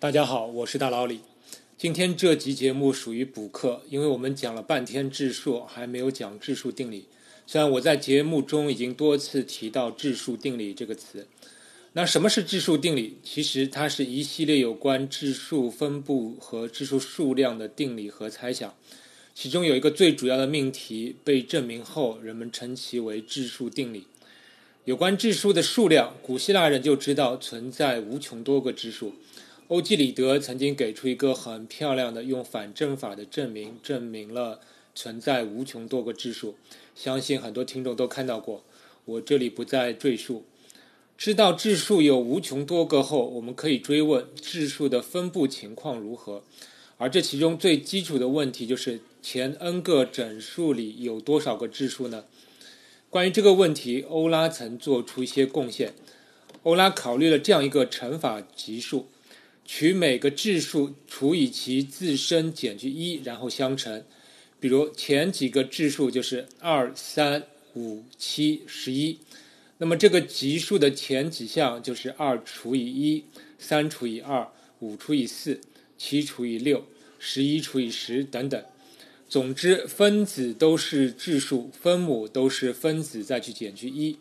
大家好，我是大老李。今天这集节目属于补课，因为我们讲了半天质数，还没有讲质数定理。虽然我在节目中已经多次提到质数定理这个词，那什么是质数定理？其实它是一系列有关质数分布和质数数量的定理和猜想。其中有一个最主要的命题被证明后，人们称其为质数定理。有关质数的数量，古希腊人就知道存在无穷多个质数。欧几里得曾经给出一个很漂亮的用反证法的证明，证明了存在无穷多个质数。相信很多听众都看到过，我这里不再赘述。知道质数有无穷多个后，我们可以追问质数的分布情况如何。而这其中最基础的问题就是前 n 个整数里有多少个质数呢？关于这个问题，欧拉曾做出一些贡献。欧拉考虑了这样一个乘法级数。取每个质数除以其自身减去一，然后相乘。比如前几个质数就是二、三、五、七、十一，那么这个级数的前几项就是二除以一、三除以二、五除以四、七除以六、十一除以十等等。总之，分子都是质数，分母都是分子再去减去一。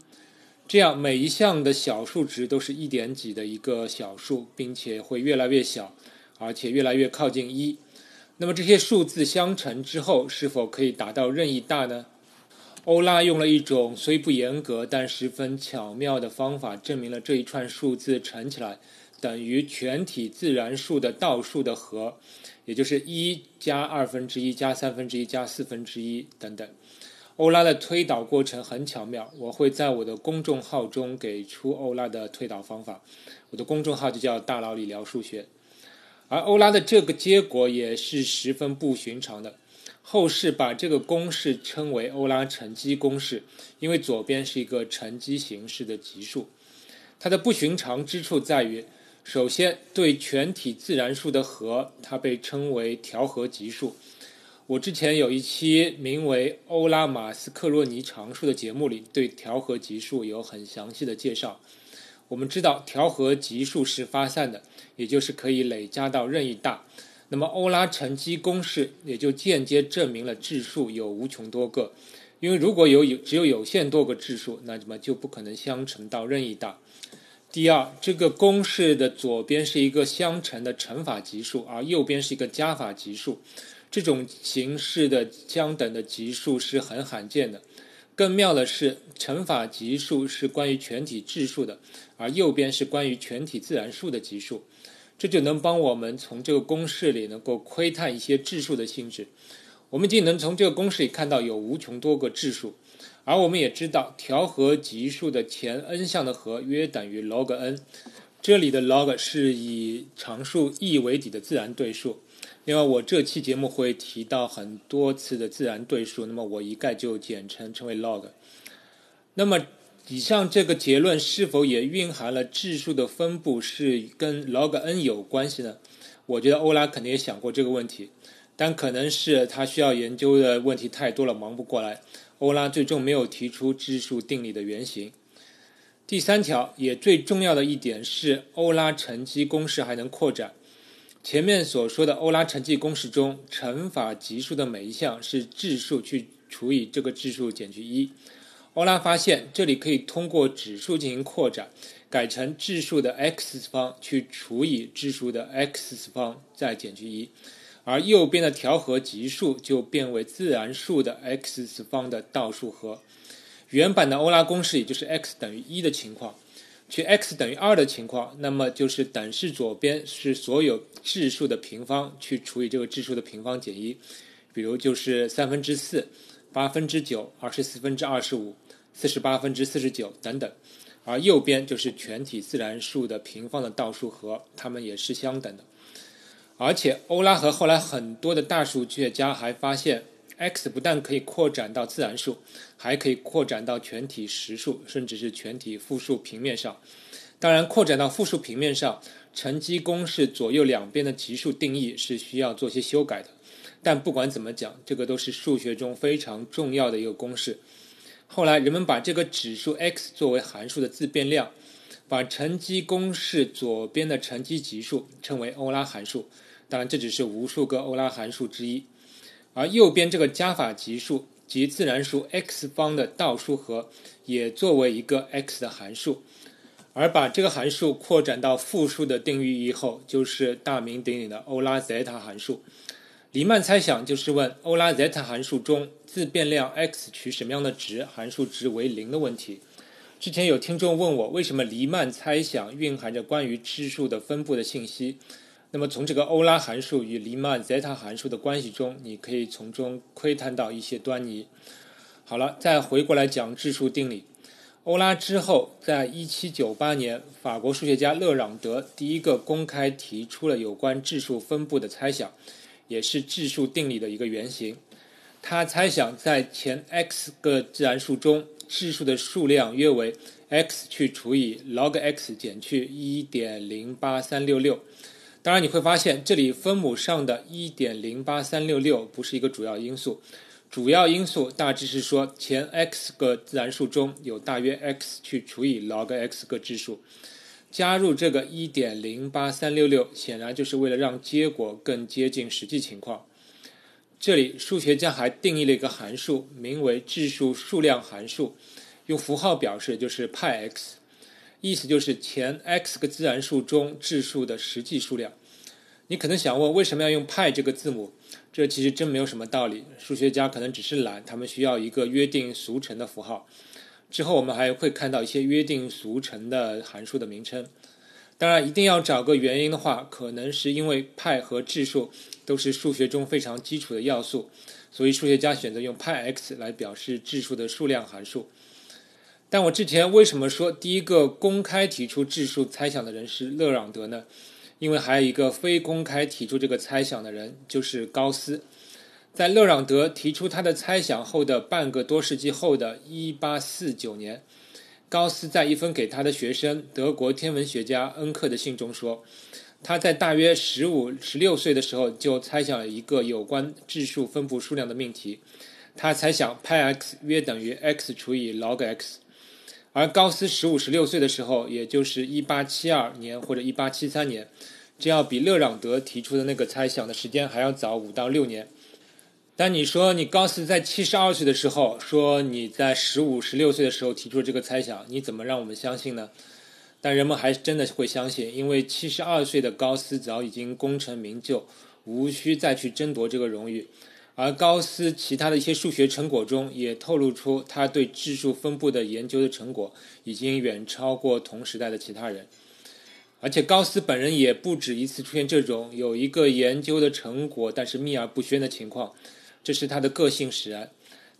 这样每一项的小数值都是一点几的一个小数，并且会越来越小，而且越来越靠近一。那么这些数字相乘之后，是否可以达到任意大呢？欧拉用了一种虽不严格但十分巧妙的方法，证明了这一串数字乘起来等于全体自然数的倒数的和，也就是一加二分之一加三分之一加四分之一等等。欧拉的推导过程很巧妙，我会在我的公众号中给出欧拉的推导方法。我的公众号就叫“大佬理聊数学”，而欧拉的这个结果也是十分不寻常的。后世把这个公式称为欧拉乘积公式，因为左边是一个乘积形式的级数。它的不寻常之处在于，首先对全体自然数的和，它被称为调和级数。我之前有一期名为《欧拉马斯克洛尼常数》的节目里，对调和级数有很详细的介绍。我们知道调和级数是发散的，也就是可以累加到任意大。那么欧拉乘积公式也就间接证明了质数有无穷多个。因为如果有有只有有限多个质数，那么就不可能相乘到任意大。第二，这个公式的左边是一个相乘的乘法级数，而右边是一个加法级数。这种形式的相等的级数是很罕见的。更妙的是，乘法级数是关于全体质数的，而右边是关于全体自然数的级数。这就能帮我们从这个公式里能够窥探一些质数的性质。我们既能从这个公式里看到有无穷多个质数，而我们也知道调和级数的前 n 项的和约等于 log n。这里的 log 是以常数 e 为底的自然对数。另外，我这期节目会提到很多次的自然对数，那么我一概就简称称为 log。那么，以上这个结论是否也蕴含了质数的分布是跟 log n 有关系呢？我觉得欧拉肯定也想过这个问题，但可能是他需要研究的问题太多了，忙不过来。欧拉最终没有提出质数定理的原型。第三条也最重要的一点是，欧拉乘积公式还能扩展。前面所说的欧拉乘积公式中，乘法级数的每一项是质数去除以这个质数减去一。欧拉发现，这里可以通过指数进行扩展，改成质数的 x 次方去除以质数的 x 次方再减去一，而右边的调和级数就变为自然数的 x 次方的倒数和。原版的欧拉公式也就是 x 等于一的情况。取 x 等于二的情况，那么就是等式左边是所有质数的平方去除以这个质数的平方减一，比如就是三分之四、八分之九、二十四分之二十五、四十八分之四十九等等，而右边就是全体自然数的平方的倒数和，它们也是相等的。而且欧拉和后来很多的大数学家还发现。X 不但可以扩展到自然数，还可以扩展到全体实数，甚至是全体复数平面上。当然，扩展到复数平面上，乘积公式左右两边的级数定义是需要做些修改的。但不管怎么讲，这个都是数学中非常重要的一个公式。后来人们把这个指数 x 作为函数的自变量，把乘积公式左边的乘积级数称为欧拉函数，当然这只是无数个欧拉函数之一。而右边这个加法级数即自然数 x 方的倒数和，也作为一个 x 的函数。而把这个函数扩展到复数的定域以后，就是大名鼎鼎的欧拉 zeta 函数。黎曼猜想就是问欧拉 zeta 函数中自变量 x 取什么样的值，函数值为零的问题。之前有听众问我，为什么黎曼猜想蕴含着关于质数的分布的信息？那么从这个欧拉函数与黎曼 zeta 函数的关系中，你可以从中窥探到一些端倪。好了，再回过来讲质数定理。欧拉之后，在1798年，法国数学家勒朗德第一个公开提出了有关质数分布的猜想，也是质数定理的一个原型。他猜想在前 x 个自然数中。质数的数量约为 x 去除以 log x 减去1.08366。当然，你会发现这里分母上的1.08366不是一个主要因素，主要因素大致是说前 x 个自然数中有大约 x 去除以 log x 个质数，加入这个1.08366，显然就是为了让结果更接近实际情况。这里数学家还定义了一个函数，名为质数数量函数，用符号表示就是派 x，意思就是前 x 个自然数中质数的实际数量。你可能想问，为什么要用派这个字母？这其实真没有什么道理，数学家可能只是懒，他们需要一个约定俗成的符号。之后我们还会看到一些约定俗成的函数的名称。当然，一定要找个原因的话，可能是因为派和质数都是数学中非常基础的要素，所以数学家选择用派 x 来表示质数的数量函数。但我之前为什么说第一个公开提出质数猜想的人是勒朗德呢？因为还有一个非公开提出这个猜想的人，就是高斯。在勒朗德提出他的猜想后的半个多世纪后的1849年。高斯在一封给他的学生德国天文学家恩克的信中说，他在大约十五、十六岁的时候就猜想了一个有关质数分布数量的命题。他猜想派 x 约等于 x 除以 log x。而高斯十五、十六岁的时候，也就是一八七二年或者一八七三年，这要比勒朗德提出的那个猜想的时间还要早五到六年。但你说你高斯在七十二岁的时候说你在十五十六岁的时候提出这个猜想，你怎么让我们相信呢？但人们还真的会相信，因为七十二岁的高斯早已经功成名就，无需再去争夺这个荣誉。而高斯其他的一些数学成果中也透露出他对质数分布的研究的成果已经远超过同时代的其他人。而且高斯本人也不止一次出现这种有一个研究的成果但是秘而不宣的情况。这是他的个性使然。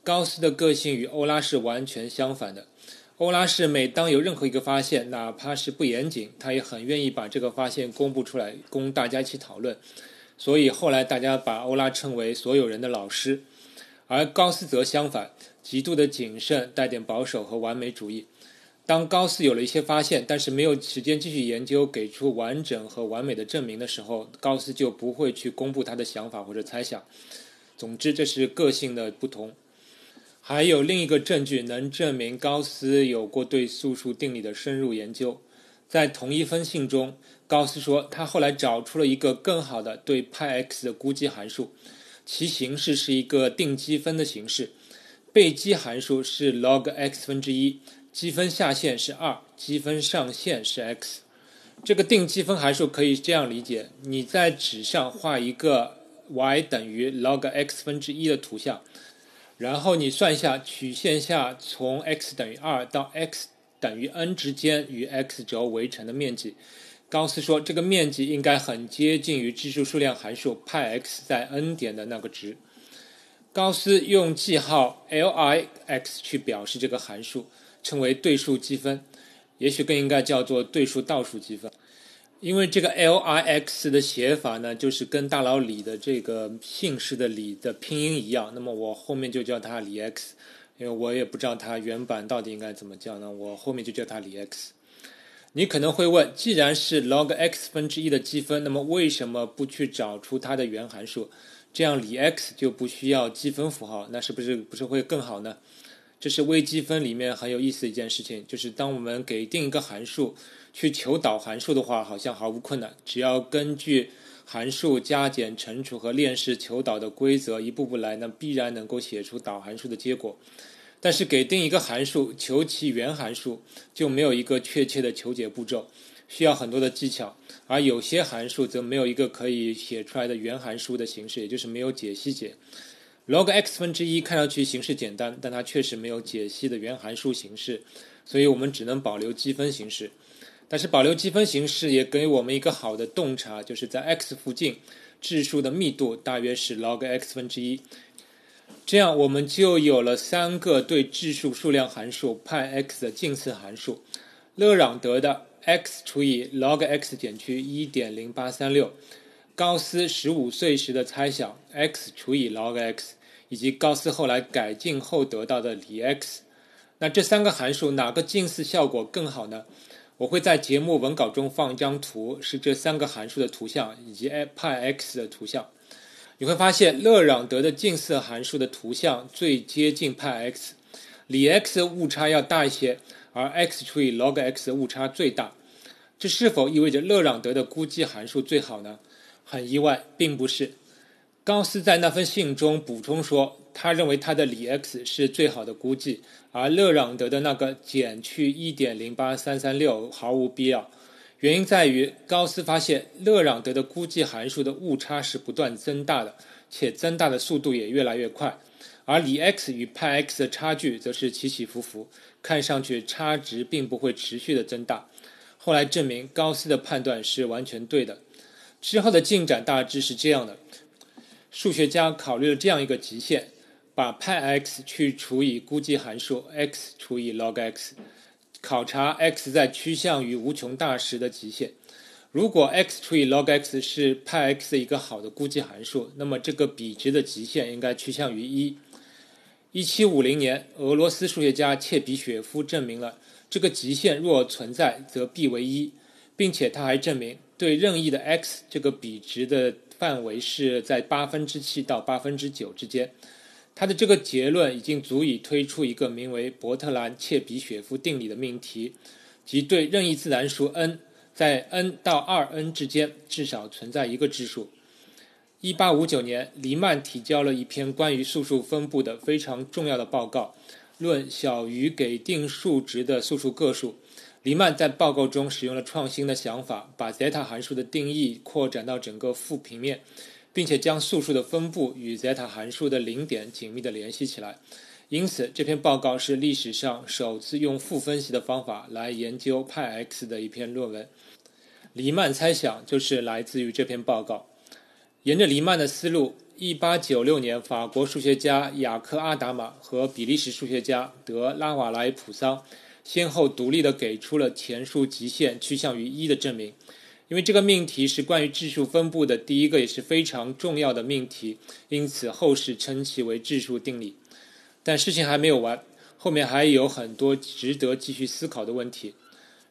高斯的个性与欧拉是完全相反的。欧拉是每当有任何一个发现，哪怕是不严谨，他也很愿意把这个发现公布出来，供大家一起讨论。所以后来大家把欧拉称为所有人的老师。而高斯则相反，极度的谨慎，带点保守和完美主义。当高斯有了一些发现，但是没有时间继续研究，给出完整和完美的证明的时候，高斯就不会去公布他的想法或者猜想。总之，这是个性的不同。还有另一个证据能证明高斯有过对素数定理的深入研究。在同一封信中，高斯说他后来找出了一个更好的对派 x 的估计函数，其形式是一个定积分的形式。被积函数是 log x 分之一，积分下限是二，积分上限是 x。这个定积分函数可以这样理解：你在纸上画一个。y 等于 log x 分之一的图像，然后你算一下曲线下从 x 等于二到 x 等于 n 之间与 x 轴围成的面积。高斯说，这个面积应该很接近于质数数量函数派 x 在 n 点的那个值。高斯用记号 Lix 去表示这个函数，称为对数积分，也许更应该叫做对数倒数积分。因为这个 L I X 的写法呢，就是跟大佬李的这个姓氏的李的拼音一样，那么我后面就叫他李 X，因为我也不知道它原版到底应该怎么叫呢，我后面就叫它李 X。你可能会问，既然是 log x 分之一的积分，那么为什么不去找出它的原函数？这样李 X 就不需要积分符号，那是不是不是会更好呢？这是微积分里面很有意思的一件事情，就是当我们给定一个函数。去求导函数的话，好像毫无困难，只要根据函数加减乘除和链式求导的规则一步步来，那必然能够写出导函数的结果。但是给定一个函数，求其原函数，就没有一个确切的求解步骤，需要很多的技巧。而有些函数则没有一个可以写出来的原函数的形式，也就是没有解析解。log x 分之一看上去形式简单，但它确实没有解析的原函数形式，所以我们只能保留积分形式。但是保留积分形式也给我们一个好的洞察，就是在 x 附近，质数的密度大约是 log x 分之一。这样我们就有了三个对质数数量函数派 x 的近似函数：勒朗德的 x 除以 log x 减去一点零八三六，高斯十五岁时的猜想 x 除以 log x。以及高斯后来改进后得到的里 x，那这三个函数哪个近似效果更好呢？我会在节目文稿中放一张图，是这三个函数的图像以及派 x 的图像。你会发现勒朗德的近似函数的图像最接近派 x，里 x 的误差要大一些，而 x 除以 log x 的误差最大。这是否意味着勒朗德的估计函数最好呢？很意外，并不是。高斯在那封信中补充说，他认为他的里 x 是最好的估计，而勒朗德的那个减去一点零八三三六毫无必要。原因在于，高斯发现勒朗德的估计函数的误差是不断增大的，且增大的速度也越来越快，而里 x 与派 x 的差距则是起起伏伏，看上去差值并不会持续的增大。后来证明高斯的判断是完全对的。之后的进展大致是这样的。数学家考虑了这样一个极限：把派 x 去除以估计函数 x 除以 log x，考察 x 在趋向于无穷大时的极限。如果 x 除以 log x 是派 x 一个好的估计函数，那么这个比值的极限应该趋向于一。一七五零年，俄罗斯数学家切比雪夫证明了这个极限若存在，则必为一，并且他还证明对任意的 x 这个比值的。范围是在八分之七到八分之九之间，他的这个结论已经足以推出一个名为伯特兰切比雪夫定理的命题，即对任意自然数 n 在 n 到 2n 之间至少存在一个质数。一八五九年，黎曼提交了一篇关于素数分布的非常重要的报告，论小于给定数值的素数个数。黎曼在报告中使用了创新的想法，把 zeta 函数的定义扩展到整个复平面，并且将素数的分布与 zeta 函数的零点紧密地联系起来。因此，这篇报告是历史上首次用负分析的方法来研究派 x 的一篇论文。黎曼猜想就是来自于这篇报告。沿着黎曼的思路，1896年，法国数学家雅克·阿达玛和比利时数学家德拉瓦莱普桑。先后独立地给出了前述极限趋向于一的证明，因为这个命题是关于质数分布的第一个也是非常重要的命题，因此后世称其为质数定理。但事情还没有完，后面还有很多值得继续思考的问题。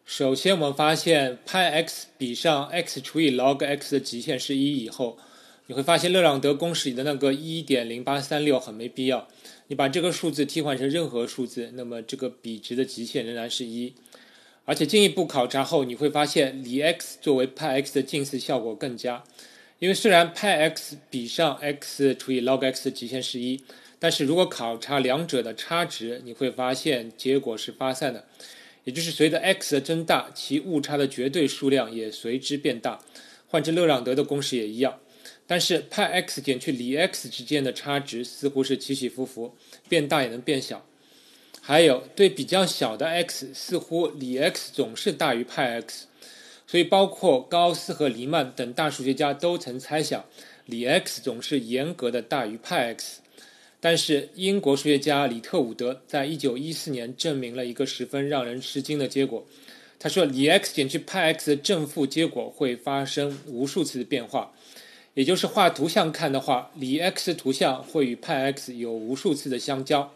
首先，我们发现派 x 比上 x 除以 log x 的极限是一以后，你会发现勒朗德公式里的那个一点零八三六很没必要。你把这个数字替换成任何数字，那么这个比值的极限仍然是一。而且进一步考察后，你会发现里 x 作为派 x 的近似效果更佳，因为虽然派 x 比上 x 除以 log x 的极限是一，但是如果考察两者的差值，你会发现结果是发散的，也就是随着 x 的增大，其误差的绝对数量也随之变大。换成勒朗德的公式也一样。但是派 x 减去里 x 之间的差值似乎是起起伏伏，变大也能变小。还有对比较小的 x，似乎里 x 总是大于派 x。所以包括高斯和黎曼等大数学家都曾猜想，里 x 总是严格的大于派 x。但是英国数学家李特伍德在一九一四年证明了一个十分让人吃惊的结果。他说，里 x 减去派 x 的正负结果会发生无数次的变化。也就是画图像看的话，里 x 图像会与派 x 有无数次的相交。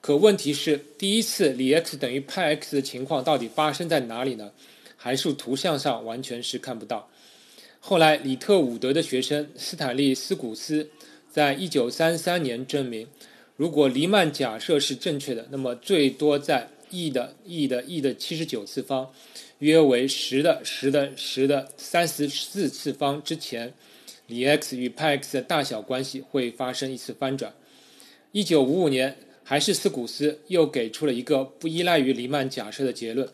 可问题是，第一次里 x 等于派 x 的情况到底发生在哪里呢？函数图像上完全是看不到。后来，李特伍德的学生斯坦利斯古斯在一九三三年证明，如果黎曼假设是正确的，那么最多在 e 的 e 的 e 的七十九次方。约为十的十的十的三十四次方之前，里 x 与派 x 的大小关系会发生一次翻转。一九五五年，还是斯古斯又给出了一个不依赖于黎曼假设的结论，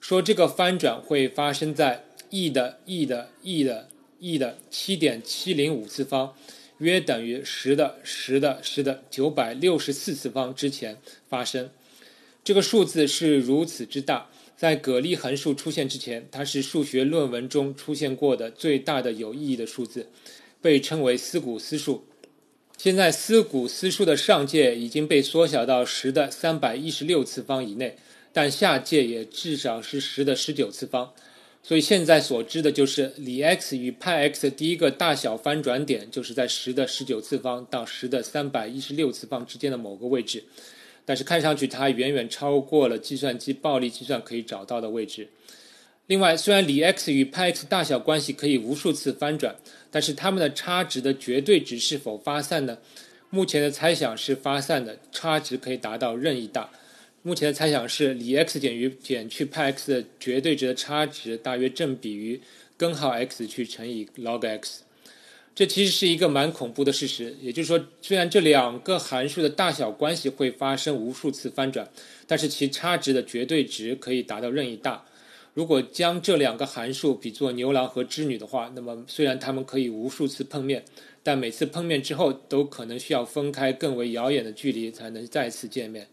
说这个翻转会发生在 e 的 e 的 e 的 e 的七点七零五次方。约等于十的十的十的九百六十四次方之前发生，这个数字是如此之大，在葛利函数出现之前，它是数学论文中出现过的最大的有意义的数字，被称为斯古斯数。现在思古思数的上界已经被缩小到十的三百一十六次方以内，但下界也至少是十的十九次方。所以现在所知的就是里 x 与派 x 的第一个大小翻转点，就是在十的十九次方到十的三百一十六次方之间的某个位置。但是看上去它远远超过了计算机暴力计算可以找到的位置。另外，虽然里 x 与派 x 大小关系可以无数次翻转，但是它们的差值的绝对值是否发散呢？目前的猜想是发散的，差值可以达到任意大。目前的猜想是，里 x 减于减去派 x 的绝对值的差值大约正比于根号 x 去乘以 log x。这其实是一个蛮恐怖的事实。也就是说，虽然这两个函数的大小关系会发生无数次翻转，但是其差值的绝对值可以达到任意大。如果将这两个函数比作牛郎和织女的话，那么虽然它们可以无数次碰面，但每次碰面之后都可能需要分开更为遥远的距离才能再次见面。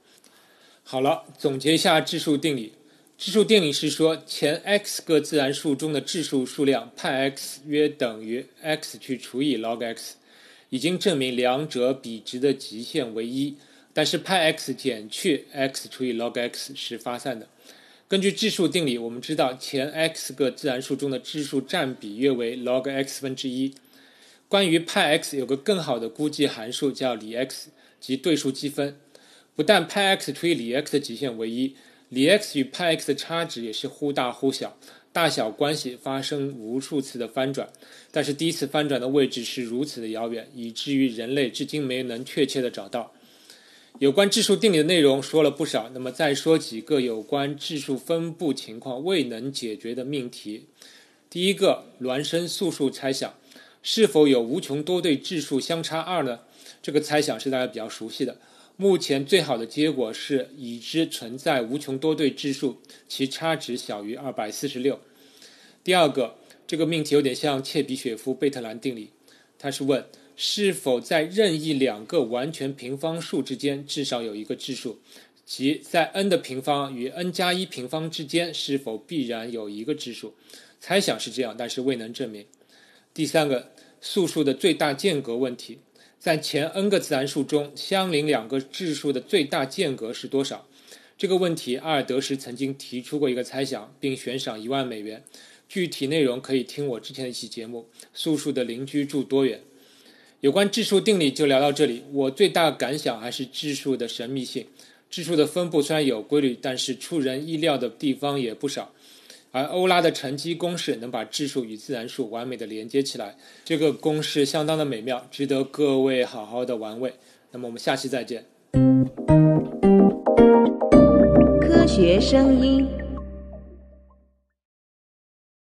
好了，总结一下质数定理。质数定理是说，前 x 个自然数中的质数数量派 x 约等于 x 去除以 log x，已经证明两者比值的极限为一。但是派 x 减去 x 除以 log x 是发散的。根据质数定理，我们知道前 x 个自然数中的质数占比约为 log x 分之一。关于派 x 有个更好的估计函数叫里 x，即对数积分。不但派 x 除以里 x 的极限为一，里 x 与派 x 的差值也是忽大忽小，大小关系发生无数次的翻转，但是第一次翻转的位置是如此的遥远，以至于人类至今没能确切的找到。有关质数定理的内容说了不少，那么再说几个有关质数分布情况未能解决的命题。第一个，孪生素数猜想，是否有无穷多对质数相差二呢？这个猜想是大家比较熟悉的。目前最好的结果是已知存在无穷多对质数，其差值小于二百四十六。第二个，这个命题有点像切比雪夫贝特兰定理，它是问是否在任意两个完全平方数之间至少有一个质数，即在 n 的平方与 n 加一平方之间是否必然有一个质数？猜想是这样，但是未能证明。第三个，素数的最大间隔问题。在前 n 个自然数中，相邻两个质数的最大间隔是多少？这个问题，阿尔德什曾经提出过一个猜想，并悬赏一万美元。具体内容可以听我之前的一期节目《素数的邻居住多远》。有关质数定理就聊到这里。我最大感想还是质数的神秘性。质数的分布虽然有规律，但是出人意料的地方也不少。而欧拉的乘积公式能把质数与自然数完美的连接起来，这个公式相当的美妙，值得各位好好的玩味。那么我们下期再见。科学声音。